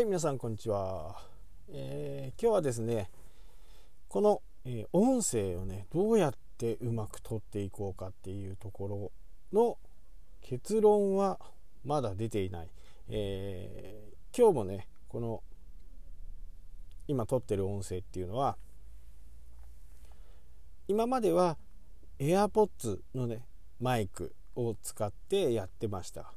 はい皆さんこんにちは、えー、今日はですねこの、えー、音声をねどうやってうまく取っていこうかっていうところの結論はまだ出ていない、えー、今日もねこの今撮ってる音声っていうのは今までは AirPods のねマイクを使ってやってました。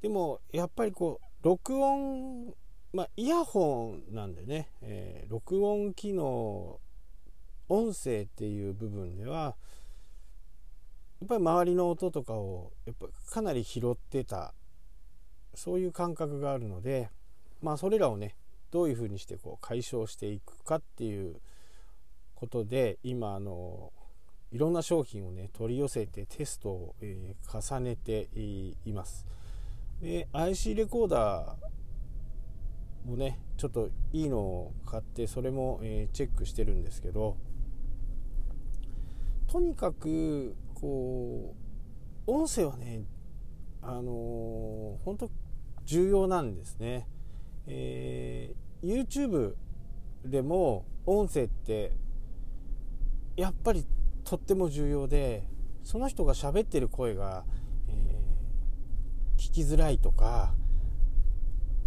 でもやっぱりこう録音まあ、イヤホンなんでね、えー、録音機能音声っていう部分ではやっぱり周りの音とかをやっぱかなり拾ってたそういう感覚があるのでまあそれらをねどういうふうにしてこう解消していくかっていうことで今あのいろんな商品をね取り寄せてテストを、えー、重ねています。で IC レコーダーもねちょっといいのを買ってそれも、え、チェックしてるんですけどとにかくこう音声はねあのー、本当重要なんですね、えー、YouTube でも音声ってやっぱりとっても重要でその人が喋ってる声が、えー、聞きづらいとか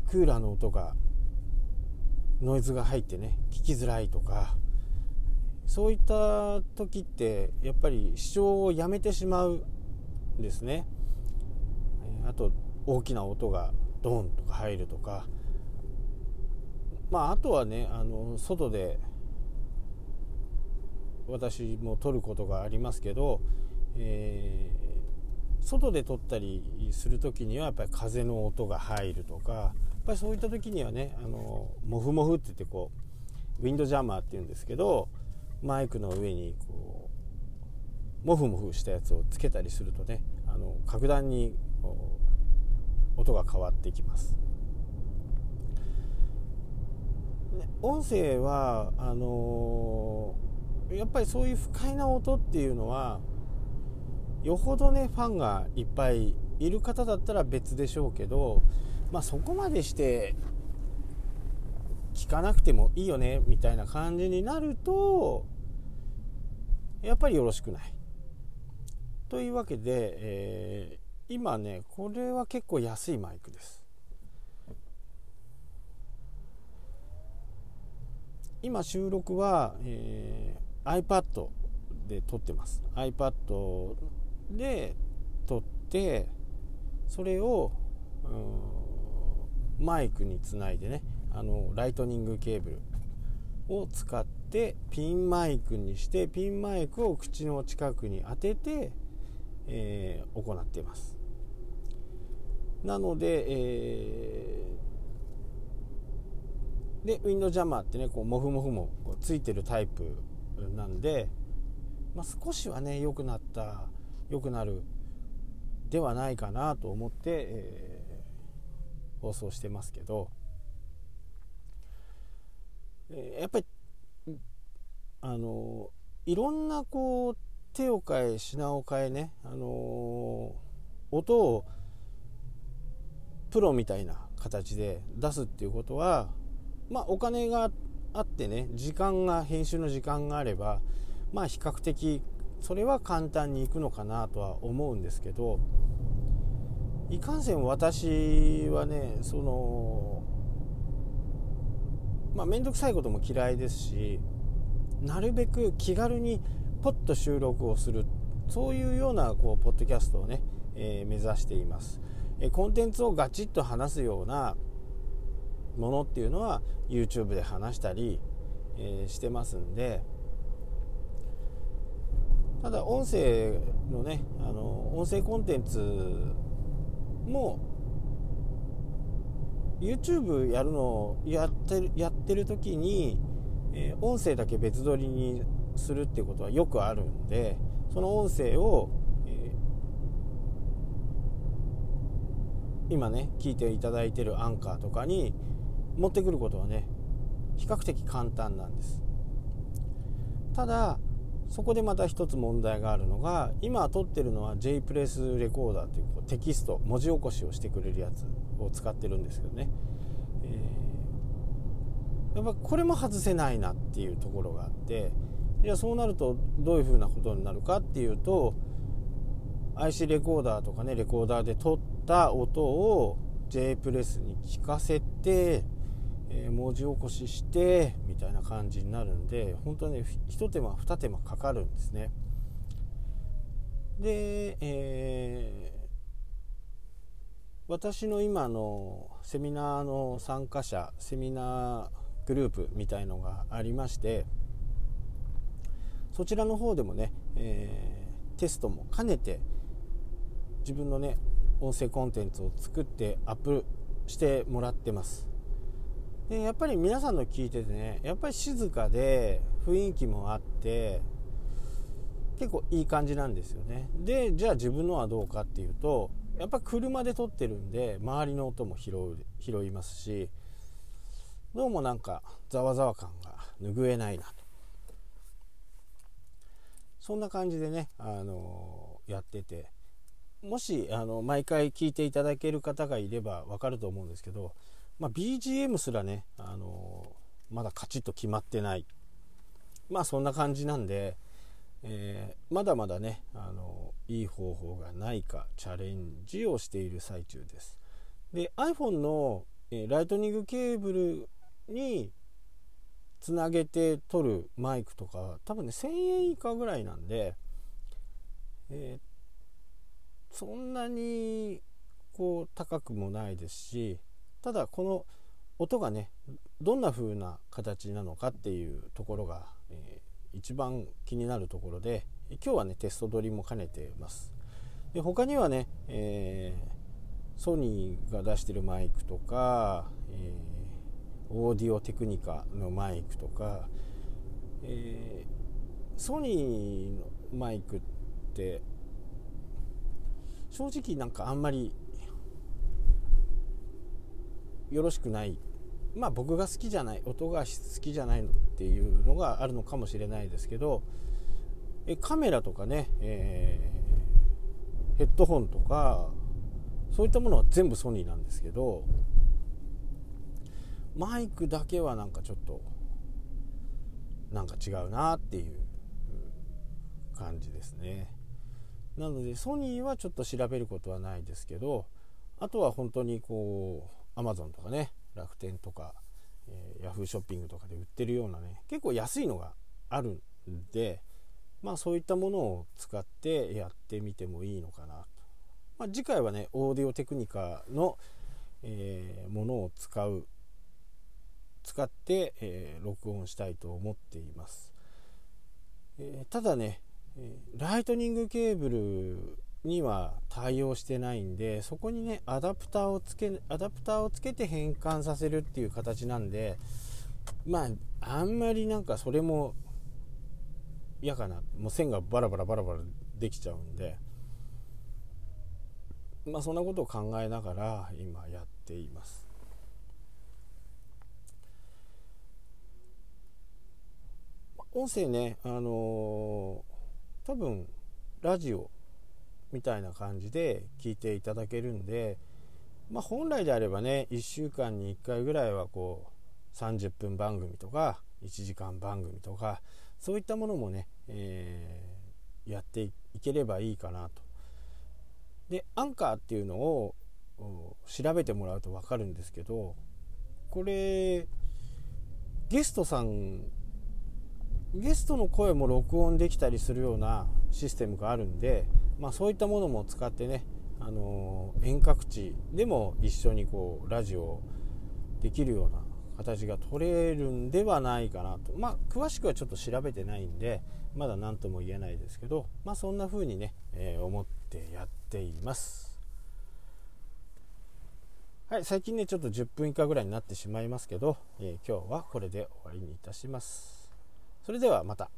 クーラーの音がノイズが入ってね聞きづらいとかそういった時ってやっぱり視聴をやめてしまうんですね。あと大きな音がドンとか入るとか。まああとはねあの外で私も撮ることがありますけど、えー、外で撮ったりする時にはやっぱり風の音が入るとかぱりそういった時にはねあのモフモフって言ってこうウィンドジャマーっていうんですけどマイクの上にこうモフモフしたやつをつけたりするとねあの格段に音が変わってきます。音声はあのー、やっぱりそういう不快な音っていうのはよほどねファンがいっぱいいる方だったら別でしょうけどまあそこまでして聞かなくてもいいよねみたいな感じになるとやっぱりよろしくない。というわけで、えー、今ねこれは結構安いマイクです。今収録は、えー、iPad で撮ってます iPad で撮ってそれをうんマイクにつないでねあのライトニングケーブルを使ってピンマイクにしてピンマイクを口の近くに当てて、えー、行っています。なので、えー、でウィンドジャマーってねこうモフモフもついてるタイプなんで、まあ、少しはね良くなった良くなるではないかなと思って、えー放送してますけど、えやっぱりあのいろんなこう手を変え品を変えね、あの音をプロみたいな形で出すっていうことはまあお金があってね時間が編集の時間があればまあ比較的それは簡単にいくのかなとは思うんですけどいかんせん私はねそのまあ面倒くさいことも嫌いですしなるべく気軽にポッと収録をするそういうようなこうポッドキャストをね、えー、目指しています、えー、コンテンツをガチッと話すようなものっていうのは YouTube で話したり、えー、してますんでただ音声のねあの音声コンテンツもう YouTube やるのをやってるやってる時に、えー、音声だけ別撮りにするってことはよくあるんでその音声を、えー、今ね聞いていただいてるアンカーとかに持ってくることはね比較的簡単なんです。ただそこでまた一つ問題があるのが今撮ってるのは J プレスレコーダーというテキスト文字起こしをしてくれるやつを使ってるんですけどね、えやっぱこれも外せないなっていうところがあってじゃあそうなるとどういうふうなことになるかっていうと IC レコーダーとかねレコーダーで撮った音を J プレスに聞かせて、えー、文字起こししてたいな感じになるんで本当に一手間二手間かかるんですね。で、えー、私の今のセミナーの参加者セミナーグループみたいのがありましてそちらの方でもね、えー、テストも兼ねて自分のね音声コンテンツを作ってアップしてもらってますでやっぱり皆さんの聞いててねやっぱり静かで雰囲気もあって結構いい感じなんですよね。でじゃあ自分のはどうかっていうとやっぱ車で撮ってるんで周りの音も拾う拾いますしどうもなんかざわざわ感が拭えないなと。そんな感じでね、あのやってて。もしあの毎回聞いていただける方がいれば分かると思うんですけど、まあ、BGM すらね、あのまだカチッと決まってない。まあそんな感じなんで、えー、まだまだね、あのいい方法がないかチャレンジをしている最中です。で iPhone の、えー、ライトニングケーブルにつなげて撮るマイクとか多分ね1000円以下ぐらいなんで、えー、そんなにこう高くもないですしただこの音がねどんな風な形なのかっていうところが、えー、一番気になるところで今日はねテスト撮りも兼ねてます。で他にはね、えー、ソニーが出してるマイクとか、えーオーディオテクニカのマイクとか、えー、ソニーのマイクって正直なんかあんまりよろしくない。まあ僕が好きじゃない音が好きじゃないのっていうのがあるのかもしれないですけどえカメラとかね、えー、ヘッドホンとかそういったものは全部ソニーなんですけどマイクだけはなんかちょっとなんか違うなっていう感じですね。なのでソニーはちょっと調べることはないですけどあとは本当にこうアマゾンとかね楽天とか、えー、ヤフーショッピングとかで売ってるようなね結構安いのがあるんでまあそういったものを使ってやってみてもいいのかな。と、まあ、次回はねオーディオテクニカの、えー、ものを使う使って、えー、録音したいと思っています、え、ただね、えライトニングケーブルには対応してないんでそこにねアダプターをつけアダプターをつけて変換させるっていう形なんでまああんまりなんかそれも嫌かな。もう線がバラバラバラバラできちゃうんで。まあそんなことを考えながら今やっています。音声ね、あのー、多分ラジオみたいな感じで聞いていただけるんで、まあ、本来であればね1週間に1回ぐらいはこう30分番組とか1時間番組とかそういったものもね、えー、やっていければいいかなと。でアンカーっていうのを調べてもらうと分かるんですけどこれゲストさんゲストの声も録音できたりするようなシステムがあるんで、まあ、そういったものも使ってね、あの遠隔地でも一緒にこうラジオできるような形が取れるんではないかなと。まあ詳しくはちょっと調べてないんでまだ何とも言えないですけどまあそんな風にね、えー、思ってやっています。はい最近ねちょっと10分以下ぐらいになってしまいますけど、えー、今日はこれで終わりにいたします。それではまた。